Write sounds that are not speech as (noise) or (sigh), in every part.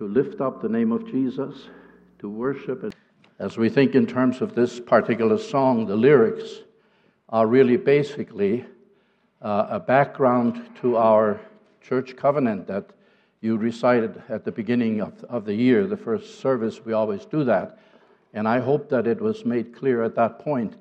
to lift up the name of Jesus, to worship. As we think in terms of this particular song, the lyrics are really basically uh, a background to our church covenant that you recited at the beginning of, of the year, the first service. We always do that. And I hope that it was made clear at that point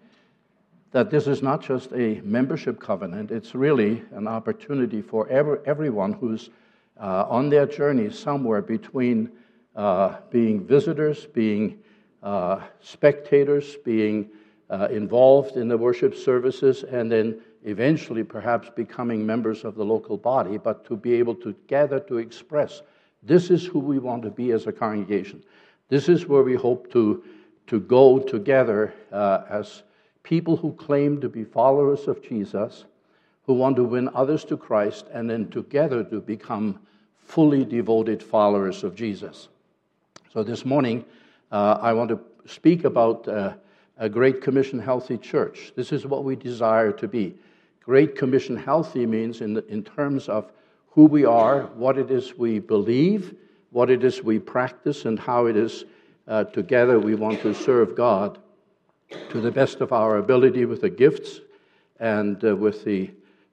that this is not just a membership covenant, it's really an opportunity for every, everyone who's uh, on their journey somewhere between uh, being visitors, being uh, spectators, being uh, involved in the worship services, and then eventually perhaps becoming members of the local body, but to be able to gather to express this is who we want to be as a congregation. This is where we hope to, to go together uh, as people who claim to be followers of Jesus, who want to win others to Christ, and then together to become fully devoted followers of Jesus. So this morning, uh, I want to speak about uh, a Great Commission Healthy Church. This is what we desire to be. Great Commission Healthy means, in, the, in terms of who we are, what it is we believe, what it is we practice, and how it is uh, together we want to serve God to the best of our ability with the gifts and uh, with the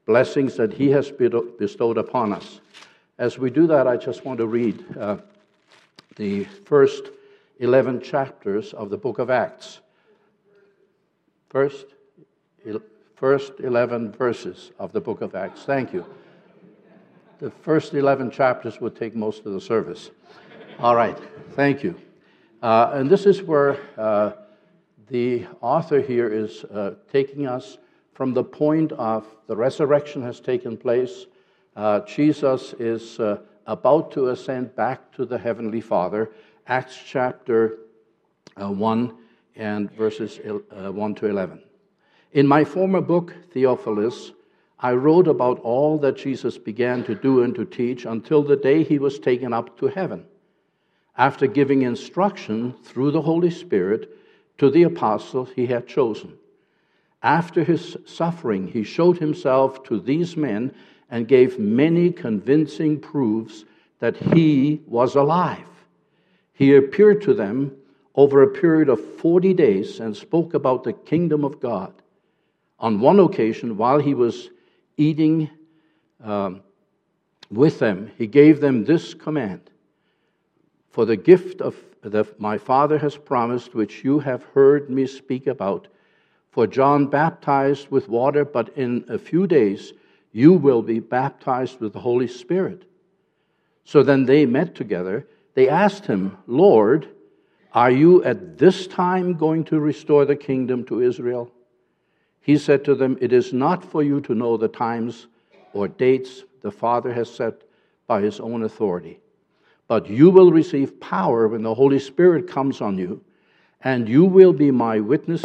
blessings that He has bestowed upon us. As we do that, I just want to read uh, the first 11 chapters of the book of Acts. First, first 11 verses of the book of Acts. Thank you. The first 11 chapters would take most of the service. All right, thank you. Uh, and this is where uh, the author here is uh, taking us from the point of the resurrection has taken place. Uh, Jesus is uh, about to ascend back to the Heavenly Father. Acts chapter uh, 1 and verses 1 to 11. In my former book, Theophilus, I wrote about all that Jesus began to do and to teach until the day he was taken up to heaven, after giving instruction through the Holy Spirit to the apostles he had chosen. After his suffering, he showed himself to these men and gave many convincing proofs that he was alive. He appeared to them over a period of 40 days and spoke about the kingdom of God. On one occasion, while he was eating um, with them, he gave them this command For the gift of that my Father has promised, which you have heard me speak about. For John baptized with water, but in a few days you will be baptized with the Holy Spirit. So then they met together. They asked him, Lord, are you at this time going to restore the kingdom to Israel? He said to them, It is not for you to know the times or dates the Father has set by his own authority, but you will receive power when the Holy Spirit comes on you, and you will be my witness.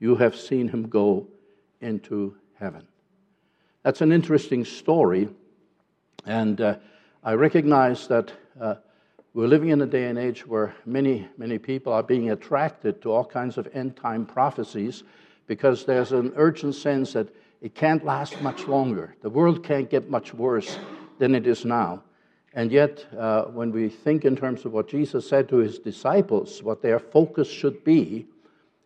you have seen him go into heaven. That's an interesting story, and uh, I recognize that uh, we're living in a day and age where many, many people are being attracted to all kinds of end time prophecies because there's an urgent sense that it can't last much longer. The world can't get much worse than it is now. And yet, uh, when we think in terms of what Jesus said to his disciples, what their focus should be,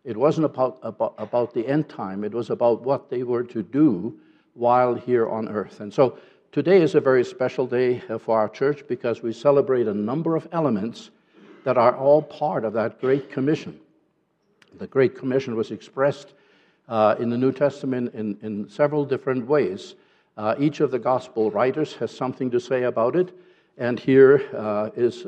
it wasn't about, about, about the end time, it was about what they were to do while here on earth. And so today is a very special day uh, for our church because we celebrate a number of elements that are all part of that Great Commission. The Great Commission was expressed uh, in the New Testament in, in several different ways. Uh, each of the gospel writers has something to say about it, and here uh, is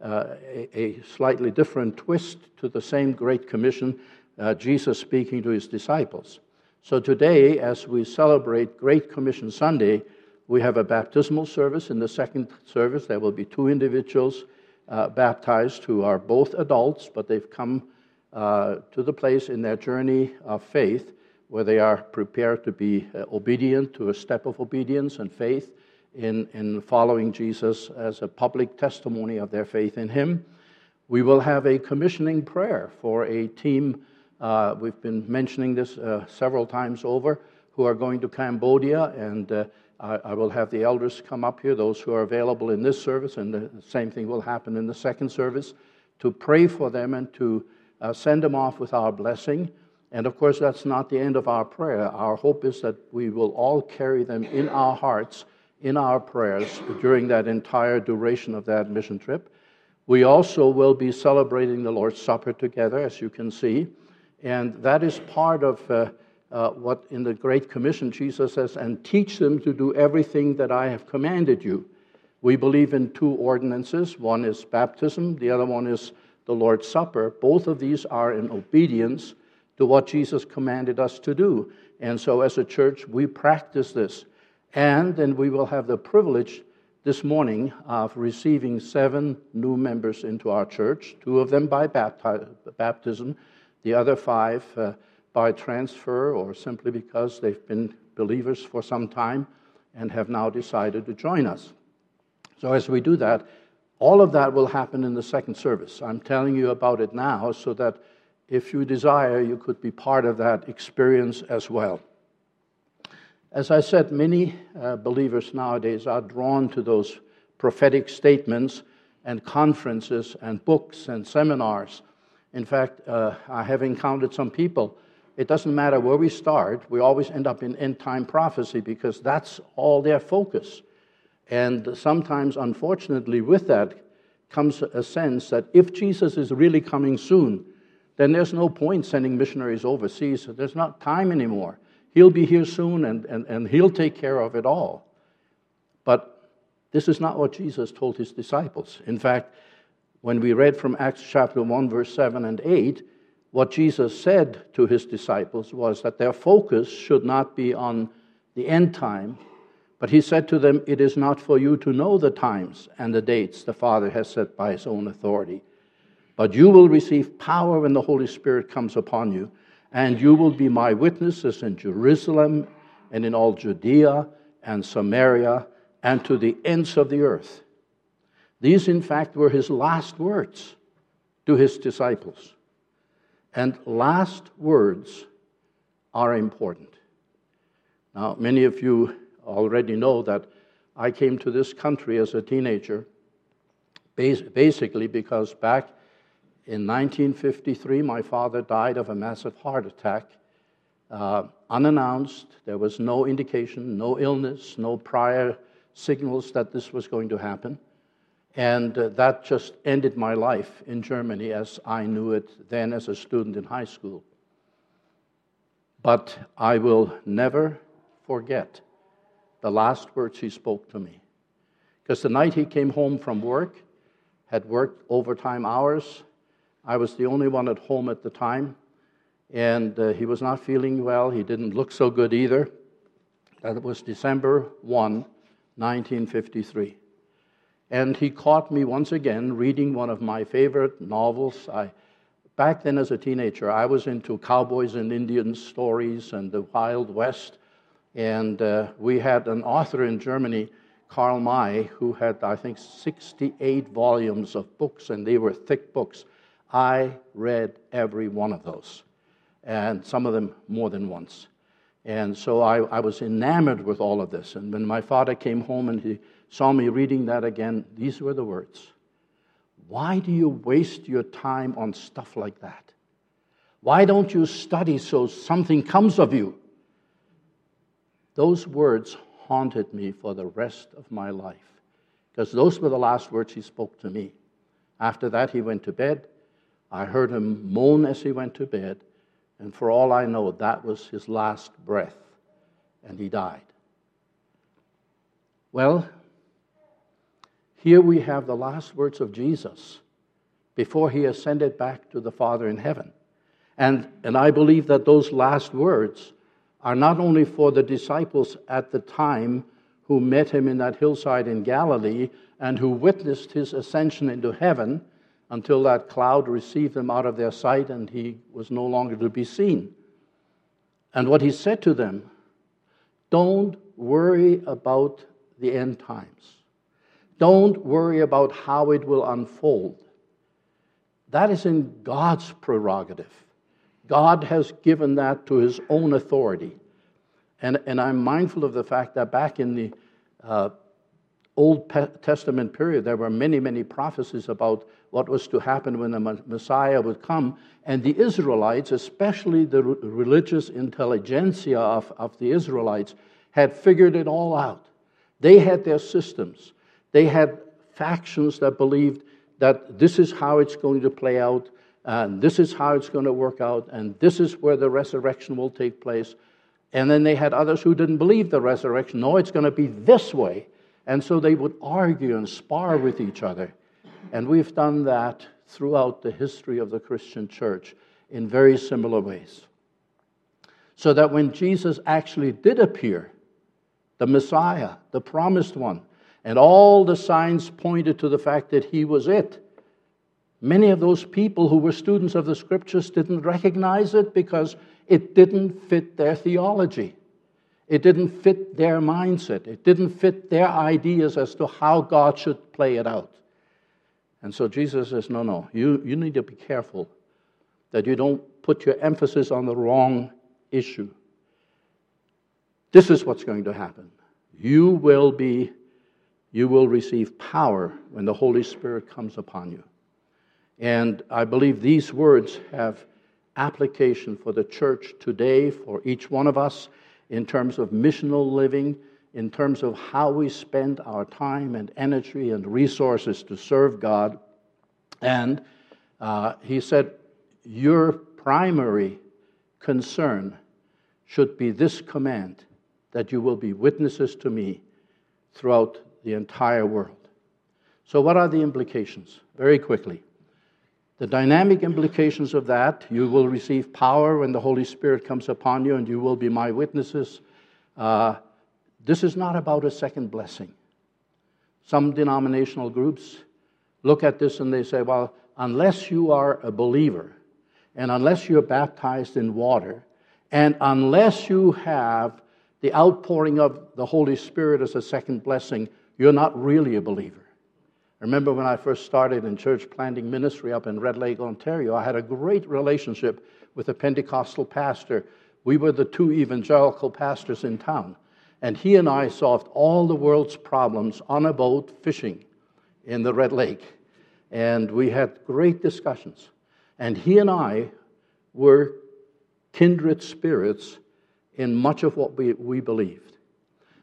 uh, a, a, slightly different twist to the same Great Commission, uh, Jesus speaking to his disciples. So today, as we celebrate Great Commission Sunday, we have a baptismal service. In the second service, there will be two individuals uh, baptized who are both adults, but they've come uh, to the place in their journey of faith where they are prepared to be uh, obedient to a step of obedience and faith in, in following Jesus as a public testimony of their faith in Him. We will have a commissioning prayer for a team. Uh, we've been mentioning this uh, several times over, who are going to Cambodia, and uh, I, I, will have the elders come up here, those who are available in this service, and the same thing will happen in the second service, to pray for them and to uh, send them off with our blessing. And of course, that's not the end of our prayer. Our hope is that we will all carry them in our hearts in our prayers during that entire duration of that mission trip. We also will be celebrating the Lord's Supper together, as you can see, and that is part of uh, uh, what in the Great Commission Jesus says, and teach them to do everything that I have commanded you. We believe in two ordinances one is baptism, the other one is the Lord's Supper. Both of these are in obedience to what Jesus commanded us to do. And so, as a church, we practice this. And then we will have the privilege this morning of receiving seven new members into our church, two of them by baptism, the other five uh, by transfer or simply because they've been believers for some time and have now decided to join us. So, as we do that, all of that will happen in the second service. I'm telling you about it now so that if you desire, you could be part of that experience as well. As I said, many uh, believers nowadays are drawn to those prophetic statements and conferences and books and seminars. In fact, uh, I have encountered some people. It doesn't matter where we start, we always end up in end time prophecy because that's all their focus. And sometimes, unfortunately, with that comes a sense that if Jesus is really coming soon, then there's no point sending missionaries overseas. There's not time anymore. He'll be here soon and, and, and he'll take care of it all. But this is not what Jesus told his disciples. In fact, when we read from Acts chapter 1, verse 7 and 8, what Jesus said to his disciples was that their focus should not be on the end time, but he said to them, It is not for you to know the times and the dates the Father has set by his own authority, but you will receive power when the Holy Spirit comes upon you and you will be my witnesses in Jerusalem and in all Judea and Samaria and to the ends of the earth. These, in fact, were his last words to his disciples. And last words are important. Now, many of you already know that I came to this country as a teenager, basically because back in 1953, my father died of a massive heart attack, uh, unannounced. There was no indication, no illness, no prior signals that this was going to happen. And uh, that just ended my life in Germany as I knew it then as a student in high school. But I will never forget the last words he spoke to me. Because the night he came home from work, had worked overtime hours, I was the only one at home at the time, and uh, he was not feeling well. He didn't look so good either. That was December 1, 1953. And he caught me once again reading one of my favorite novels. I, back then, as a teenager, I was into cowboys and Indians stories and the Wild West. And uh, we had an author in Germany, Karl May, who had, I think, 68 volumes of books, and they were thick books. I read every one of those, and some of them more than once. And so I, I, was enamored with all of this. And when my father came home and he saw me reading that again, these were the words Why do you waste your time on stuff like that? Why don't you study so something comes of you? Those words haunted me for the rest of my life because those were the last words he spoke to me. After that, he went to bed. I heard him moan as he went to bed, and for all I know, that was his last breath, and he died. Well, here we have the last words of Jesus before he ascended back to the Father in heaven. And, and I believe that those last words are not only for the disciples at the time who met him in that hillside in Galilee and who witnessed his ascension into heaven until that cloud received him out of their sight and he was no longer to be seen. And what he said to them don't worry about the end times, don't worry about how it will unfold. That is in God's prerogative. God has given that to his own authority. And, and I'm mindful of the fact that back in the uh, Old Testament period, there were many, many prophecies about what was to happen when the Messiah would come. And the Israelites, especially the religious intelligentsia of, of the Israelites, had figured it all out. They had their systems, they had factions that believed that this is how it's going to play out, and this is how it's going to work out, and this is where the resurrection will take place. And then they had others who didn't believe the resurrection. No, it's going to be this way. And so they would argue and spar with each other. And we've done that throughout the history of the Christian church in very similar ways. So that when Jesus actually did appear, the Messiah, the promised one, and all the signs pointed to the fact that he was it. Many of those people who were students of the scriptures didn't recognize it because it didn't fit their theology. It didn't fit their mindset. It didn't fit their ideas as to how God should play it out. And so Jesus says, No, no, you, you need to be careful that you don't put your emphasis on the wrong issue. This is what's going to happen. You will be, you will receive power when the Holy Spirit comes upon you. And I believe these words have application for the church today, for each one of us, in terms of missional living, in terms of how we spend our time and energy and resources to serve God. And uh, he said, Your primary concern should be this command that you will be witnesses to me throughout the entire world. So, what are the implications? Very quickly. The dynamic implications of that you will receive power when the Holy Spirit comes upon you, and you will be my witnesses. Uh, this is not about a second blessing. Some denominational groups look at this and they say, well, unless you are a believer, and unless you're baptized in water, and unless you have the outpouring of the Holy Spirit as a second blessing, you're not really a believer. I remember when I first started in church planting ministry up in Red Lake, Ontario, I had a great relationship with a Pentecostal pastor. We were the two evangelical pastors in town. And he and I solved all the world's problems on a boat fishing in the Red Lake. And we had great discussions. And he and I were kindred spirits in much of what we, we believed.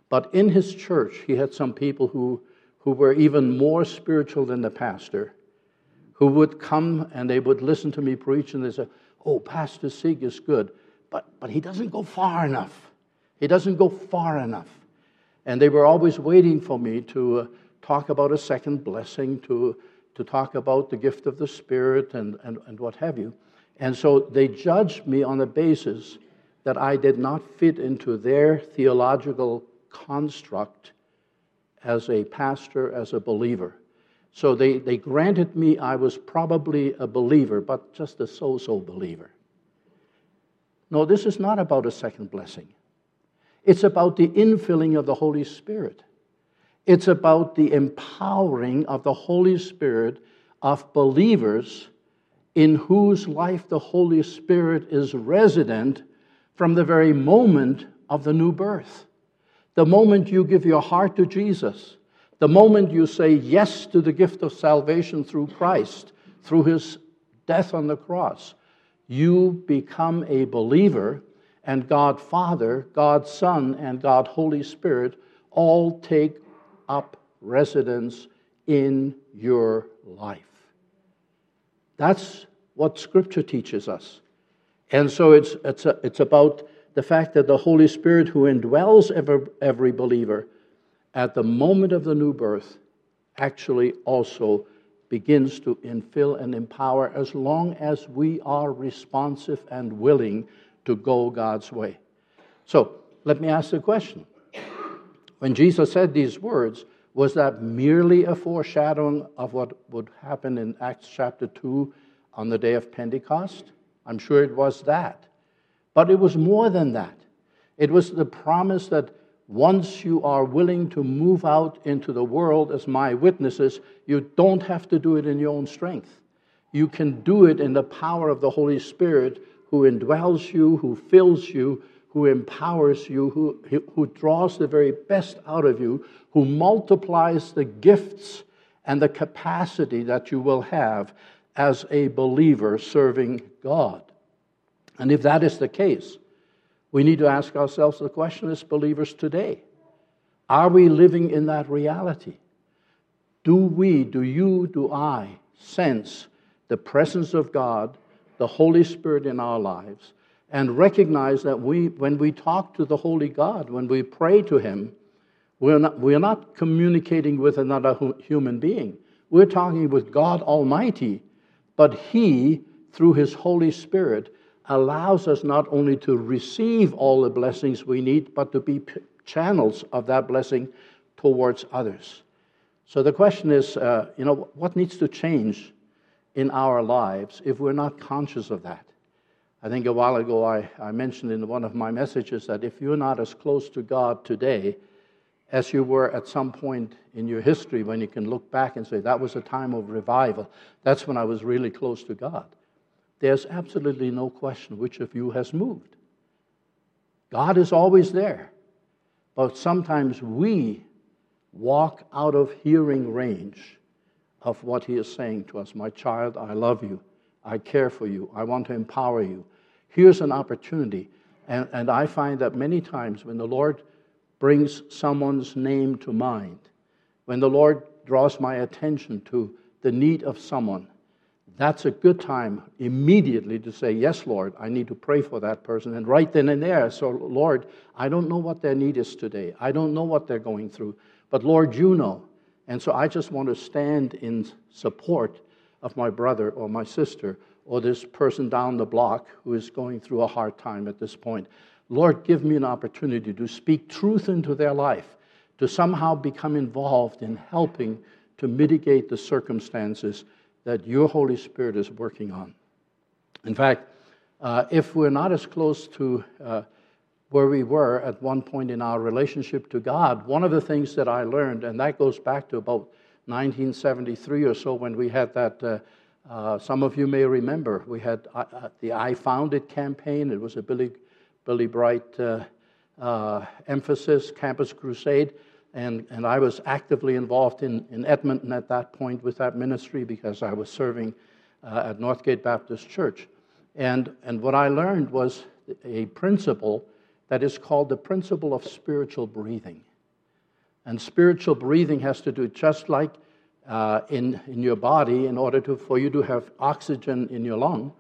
But in his church, he had some people who who were even more spiritual than the pastor, who would come and they would listen to me preach and they say, Oh, Pastor Sieg is good, but, but he doesn't go far enough. He doesn't go far enough. And they were always waiting for me to uh, talk about a second blessing, to, to talk about the gift of the Spirit and, and, and what have you. And so they judged me on the basis that I did not fit into their theological construct as a pastor, as a believer. So they, they granted me I was probably a believer, but just a so so believer. No, this is not about a second blessing. It's about the infilling of the Holy Spirit. It's about the empowering of the Holy Spirit of believers in whose life the Holy Spirit is resident from the very moment of the new birth. The moment you give your heart to Jesus, the moment you say yes to the gift of salvation through Christ, through his death on the cross, you become a believer, and God Father, God Son, and God Holy Spirit all take up residence in your life. That's what Scripture teaches us. And so it's, it's, a, it's about the fact that the Holy Spirit, who indwells every, every believer at the moment of the new birth, actually also begins to infill and empower as long as we are responsive and willing to go God's way. So let me ask the question When Jesus said these words, was that merely a foreshadowing of what would happen in Acts chapter 2 on the day of Pentecost? I'm sure it was that. But it was more than that. It was the promise that once you are willing to move out into the world as my witnesses, you don't have to do it in your own strength. You can do it in the power of the Holy Spirit who indwells you, who fills you, who empowers you, who, who draws the very best out of you, who multiplies the gifts and the capacity that you will have as a believer serving God. And if that is the case, we need to ask ourselves the question as believers today are we living in that reality? Do we, do you, do I sense the presence of God, the Holy Spirit in our lives, and recognize that we, when we talk to the Holy God, when we pray to Him, we're not, we're not communicating with another human being. We're talking with God Almighty, but He, through His Holy Spirit, allows us not only to receive all the blessings we need, but to be channels of that blessing towards others. So the question is, uh, you know, what needs to change in our lives if we're not conscious of that? I think a while ago I, I mentioned in one of my messages that if you're not as close to God today as you were at some point in your history when you can look back and say, that was a time of revival, that's when I was really close to God there's absolutely no question which of you has moved. God is always there. But sometimes we walk out of hearing range of what He is saying to us. My child, I love you. I care for you. I want to empower you. Here's an opportunity. And, and I find that many times when the Lord brings someone's name to mind, when the Lord draws my attention to the need of someone, that's a good time immediately to say, Yes, Lord, I need to pray for that person. And right then and there, so, Lord, I don't know what their need is today. I don't know what they're going through. But, Lord, you know. And so I just want to stand in support of my brother or my sister or this person down the block who is going through a hard time at this point. Lord, give me an opportunity to speak truth into their life, to somehow become involved in helping to mitigate the circumstances that your Holy Spirit is working on. In fact, uh, if we're not as close to uh, where we were at one point in our relationship to God, one of the things that I learned, and that goes back to about 1973 or so when we had that. Uh, uh, some of you may remember we had uh, uh, the I Found It campaign. It was a Billy, Billy Bright emphasis, Campus Crusade. And, and I was actively involved in, in Edmonton at that point with that ministry because I was serving uh, at Northgate Baptist Church. And, and what I learned was a principle that is called the principle of spiritual breathing. And spiritual breathing has to do just like uh, in, in your body, in order to, for you to have oxygen in your lung,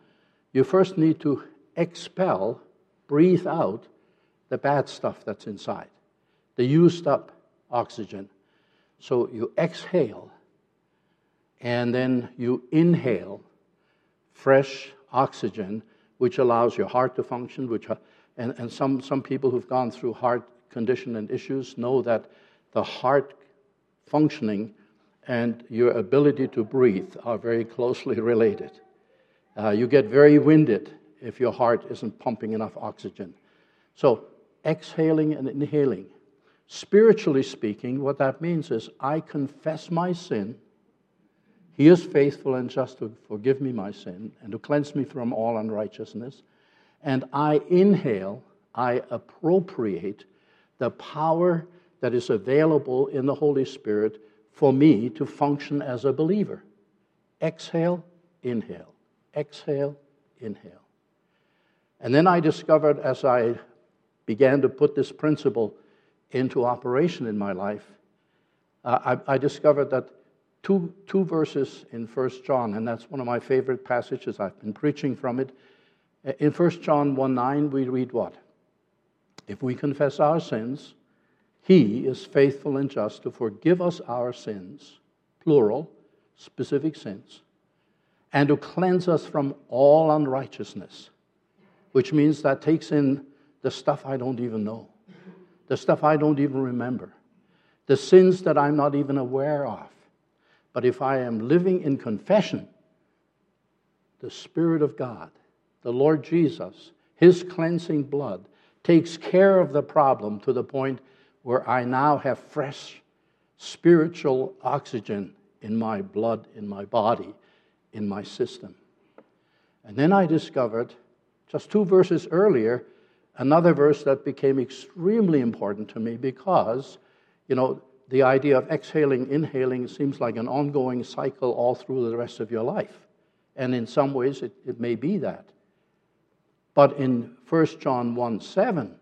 you first need to expel, breathe out the bad stuff that's inside, the used up oxygen. So you exhale and then you inhale fresh oxygen, which allows your heart to function. Which, and, and some, some people who've gone through heart condition and issues know that the heart functioning and your ability to breathe are very closely related. Uh, you get very winded if your heart isn't pumping enough oxygen. So, exhaling and inhaling Spiritually speaking, what that means is I confess my sin. He is faithful and just to forgive me my sin and to cleanse me from all unrighteousness. And I inhale, I appropriate the power that is available in the Holy Spirit for me to function as a believer. Exhale, inhale, exhale, inhale. And then I discovered as I began to put this principle into operation in my life, uh, I, I, discovered that two, two verses in 1 John, and that's one of my favorite passages. I've been preaching from it. Uh, in 1 John 1 9, we read what? If we confess our sins, he is faithful and just to forgive us our sins, plural, specific sins, and to cleanse us from all unrighteousness, which means that takes in the stuff I don't even know the stuff I don't even remember. the sins that I'm not even aware of. But if I am living in confession, the Spirit of God, the Lord Jesus, His cleansing blood, takes care of the problem to the point where I now have fresh spiritual oxygen in my blood, in my body, in my system. And then I discovered, just two verses earlier, another verse that became extremely important to me because, you know, the idea of exhaling, inhaling seems like an ongoing cycle all through the rest of your life. And in some ways, it, it may be that. But in 1 John 1 7,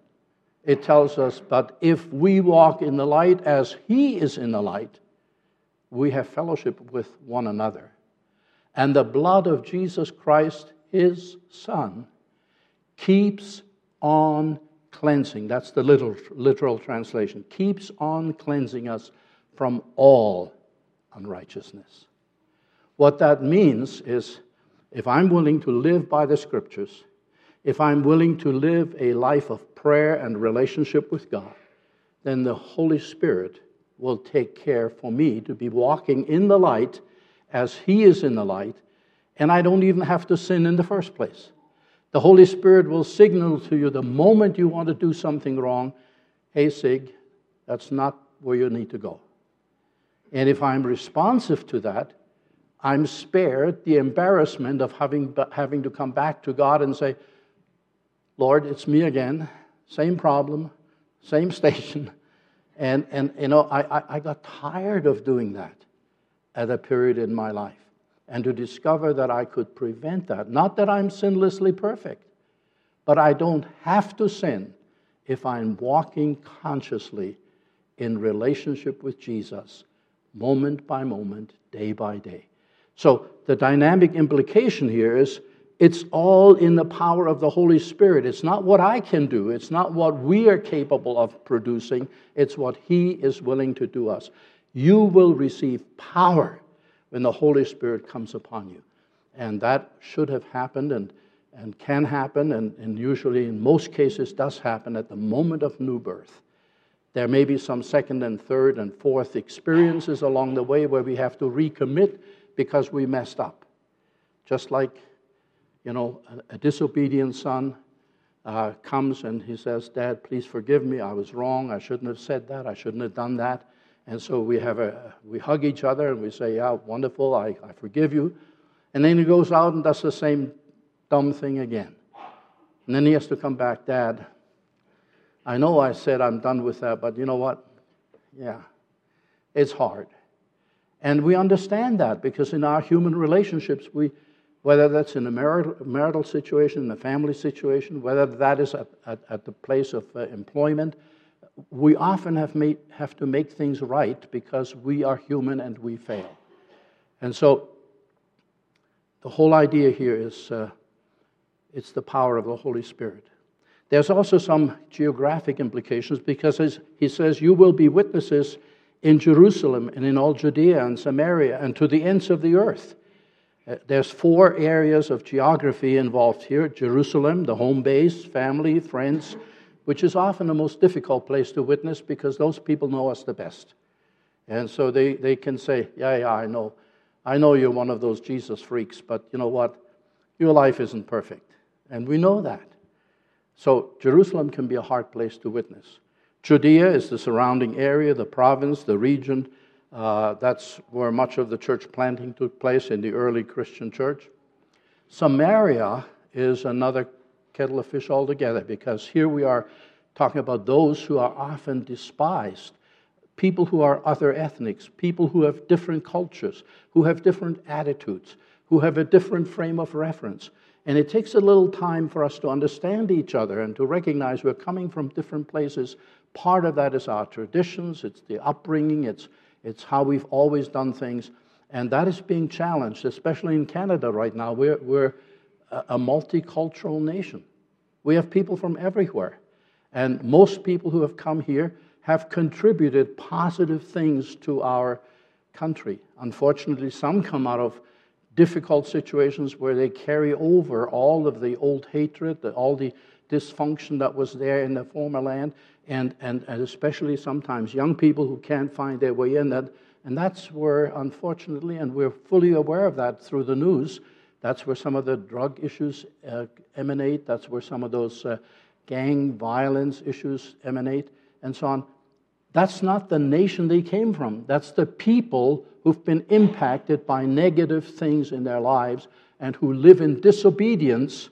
it tells us, But if we walk in the light as he is in the light, we have fellowship with one another. And the blood of Jesus Christ, his Son, keeps on cleansing. That's the literal, literal translation. Keeps on cleansing us from all unrighteousness. What that means is if I'm willing to live by the scriptures, if I'm willing to live a life of prayer and relationship with God, then the Holy Spirit will take care for me to be walking in the light as He is in the light, and I don't even have to sin in the first place. The Holy Spirit will signal to you the moment you want to do something wrong hey, Sig, that's not where you need to go. And if I'm responsive to that, I'm spared the embarrassment of having, having to come back to God and say, Lord, it's me again, same problem, same (laughs) station. And, and you know, I, I, I got tired of doing that at a period in my life and to discover that I could prevent that. Not that I'm sinlessly perfect, but I don't have to sin if I'm walking consciously in relationship with Jesus, moment by moment, day by day. So the dynamic implication here is it's all in the power of the Holy Spirit. It's not what I can do, it's not what we are capable of producing, it's what He is willing to do us. You will receive power when the Holy Spirit comes upon you. And that should have happened and, and can happen, and, and usually in most cases does happen at the moment of new birth. There may be some second and third and fourth experiences along the way where we have to recommit because we messed up. Just like, you know, a, a disobedient son uh, comes and he says, Dad, please forgive me. I was wrong. I shouldn't have said that. I shouldn't have done that. And so we, have a, we hug each other and we say, Yeah, wonderful, I, I forgive you. And then he goes out and does the same dumb thing again. And then he has to come back, Dad, I know I said I'm done with that, but you know what? Yeah, it's hard. And we understand that because in our human relationships, we, whether that's in a marital, situation, in a family situation, whether that is at, at, at the place of uh, employment, we often have, made, have to make things right because we are human and we fail. And so the whole idea here is uh, it's the power of the Holy Spirit. There's also some geographic implications because he says, You will be witnesses in Jerusalem and in all Judea and Samaria and to the ends of the earth. Uh, there's four areas of geography involved here Jerusalem, the home base, family, friends, which is often the most difficult place to witness because those people know us the best. And so they, they can say, Yeah, yeah, I know. I know you're one of those Jesus freaks, but you know what? Your life isn't perfect. And we know that. So Jerusalem can be a hard place to witness. Judea is the surrounding area, the province, the region. Uh, that's where much of the church planting took place in the early Christian church. Samaria is another kettle of fish altogether because here we are talking about those who are often despised people who are other ethnics, people who have different cultures, who have different attitudes, who have a different frame of reference. And it takes a little time for us to understand each other and to recognize we're coming from different places. Part of that is our traditions, it's the upbringing, it's, it's how we've always done things. And that is being challenged, especially in Canada right now. We're, we're a multicultural nation. We have people from everywhere. And most people who have come here have contributed positive things to our country. Unfortunately, some come out of difficult situations where they carry over all of the old hatred, all the dysfunction that was there in the former land, and, and, and especially sometimes young people who can't find their way in. That, and that's where, unfortunately, and we're fully aware of that through the news, that's where some of the drug issues uh, emanate. That's where some of those uh, gang violence issues emanate, and so on. That's not the nation they came from. That's the people who've been impacted by negative things in their lives and who live in disobedience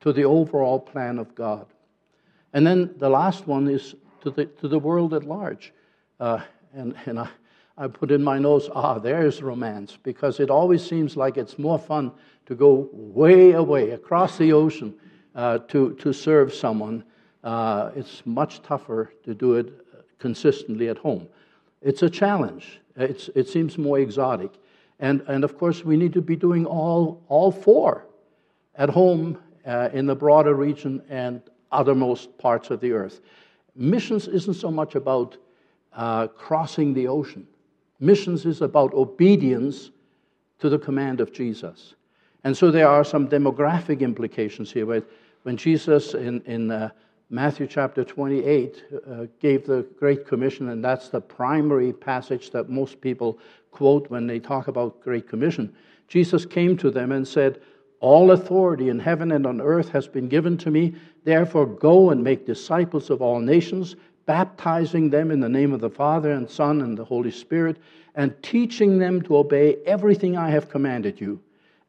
to the overall plan of God. And then the last one is to the, to the world at large. Uh, and and I, I put in my notes, ah, there's romance, because it always seems like it's more fun to go way away across the ocean uh, to, to serve someone. Uh, it's much tougher to do it consistently at home. It's a challenge. It's, it seems more exotic. And, and of course, we need to be doing all, all four at home, uh, in the broader region, and othermost parts of the earth. Missions isn't so much about uh, crossing the ocean, missions is about obedience to the command of Jesus. And so there are some demographic implications here. When Jesus in, in uh, Matthew chapter 28 uh, gave the Great Commission, and that's the primary passage that most people quote when they talk about Great Commission. Jesus came to them and said, All authority in heaven and on earth has been given to me. Therefore, go and make disciples of all nations, baptizing them in the name of the Father and Son and the Holy Spirit, and teaching them to obey everything I have commanded you.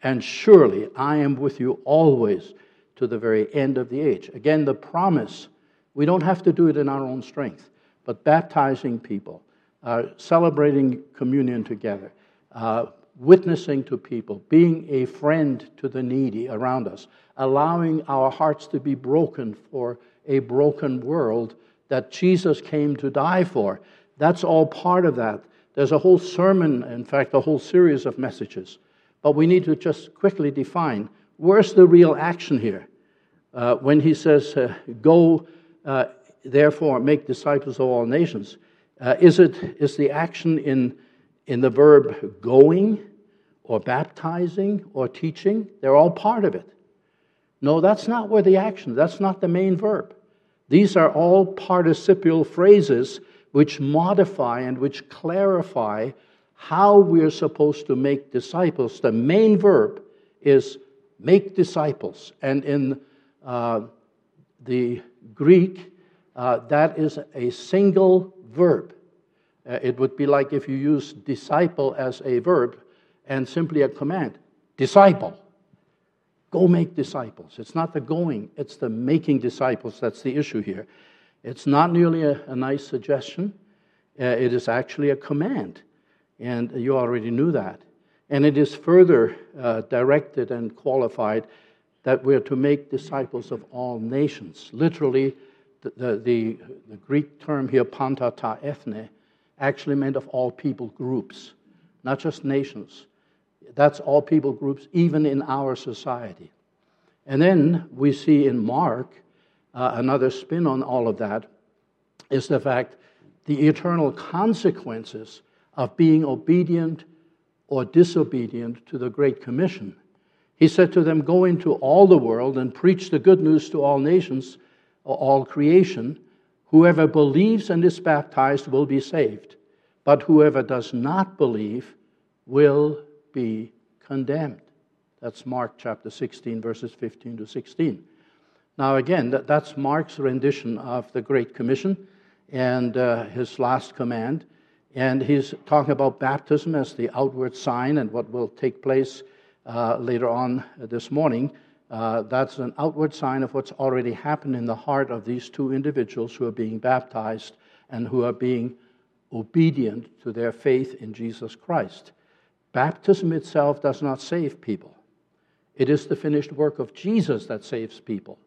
And surely I am with you always to the very end of the age. Again, the promise we don't have to do it in our own strength, but baptizing people, uh, celebrating communion together, uh, witnessing to people, being a friend to the needy around us, allowing our hearts to be broken for a broken world that Jesus came to die for. That's all part of that. There's a whole sermon, in fact, a whole series of messages. But we need to just quickly define where's the real action here? uh, when he says, uh, Go, uh, therefore, make disciples of all nations, uh, is, it, is the action in, in the verb going or baptizing or teaching? They're all part of it. No, that's not where the action, that's not the main verb. These are all participial phrases which modify and which clarify how we're supposed to make disciples. The main verb is make disciples. And in uh, the Greek, uh, that is a single verb. Uh, it would be like if you use disciple as a verb and simply a command disciple. Go make disciples. It's not the going, it's the making disciples that's the issue here. It's not merely a, a nice suggestion, uh, it is actually a command. And you already knew that. And it is further uh, directed and qualified that we're to make disciples of all nations. Literally, the, the, the, the Greek term here, panta ta ethne, actually meant of all people groups, not just nations. That's all people groups, even in our society. And then we see in Mark uh, another spin on all of that is the fact the eternal consequences of being obedient or disobedient to the Great Commission he said to them, Go into all the world and preach the good news to all nations, all creation. Whoever believes and is baptized will be saved, but whoever does not believe will be condemned. That's Mark chapter 16, verses 15 to 16. Now, again, that, that's Mark's rendition of the Great Commission and uh, his last command. And he's talking about baptism as the outward sign and what will take place uh, later on this morning. Uh, that's an outward sign of what's already happened in the heart of these two individuals who are being baptized and who are being obedient to their faith in Jesus Christ. Baptism itself does not save people, it is the finished work of Jesus that saves people.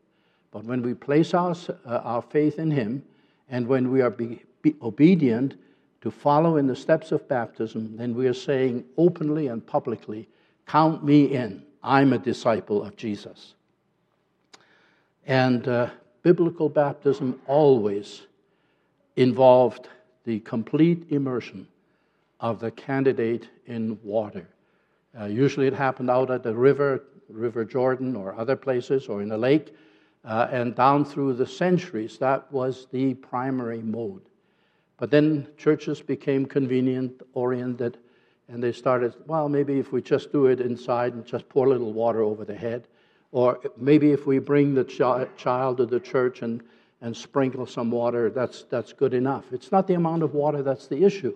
But when we place our, uh, our faith in Him and when we are be, be obedient to follow in the steps of baptism, then we are saying openly and publicly, Count me in. I'm a disciple of Jesus. And uh, biblical baptism always involved the complete immersion of the candidate in water. Uh, usually it happened out at the river, River Jordan, or other places, or in a lake. Uh, and down through the centuries, that was the primary mode. But then churches became convenient oriented, and they started, well, maybe if we just do it inside and just pour a little water over the head, or maybe if we bring the ch- child to the church and, and sprinkle some water, that's, that's good enough. It's not the amount of water that's the issue,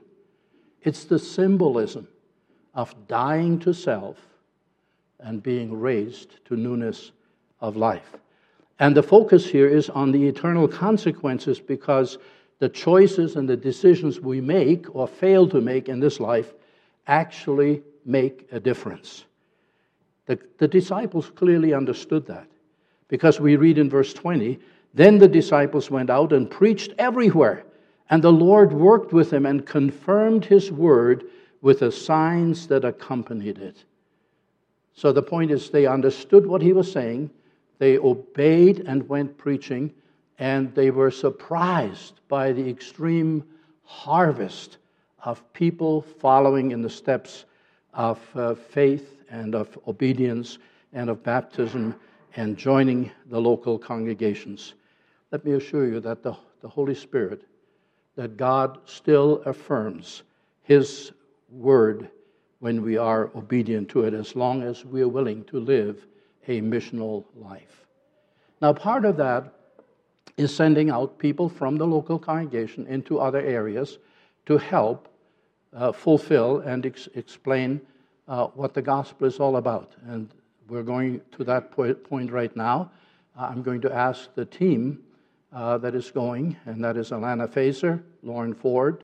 it's the symbolism of dying to self and being raised to newness of life. And the focus here is on the eternal consequences because the choices and the decisions we make or fail to make in this life actually make a difference. The, the disciples clearly understood that because we read in verse 20 Then the disciples went out and preached everywhere, and the Lord worked with them and confirmed his word with the signs that accompanied it. So the point is, they understood what he was saying, they obeyed and went preaching, and they were surprised by the extreme harvest of people following in the steps of uh, faith and of obedience and of baptism and joining the local congregations. Let me assure you that the, the Holy Spirit, that God still affirms His word when we are obedient to it, as long as we are willing to live a missional life. Now, part of that is sending out people from the local congregation into other areas to help uh, fulfill and ex- explain uh, what the gospel is all about. And we're going to that point right now. Uh, I'm going to ask the team uh, that is going, and that is Alana Fazer, Lauren Ford,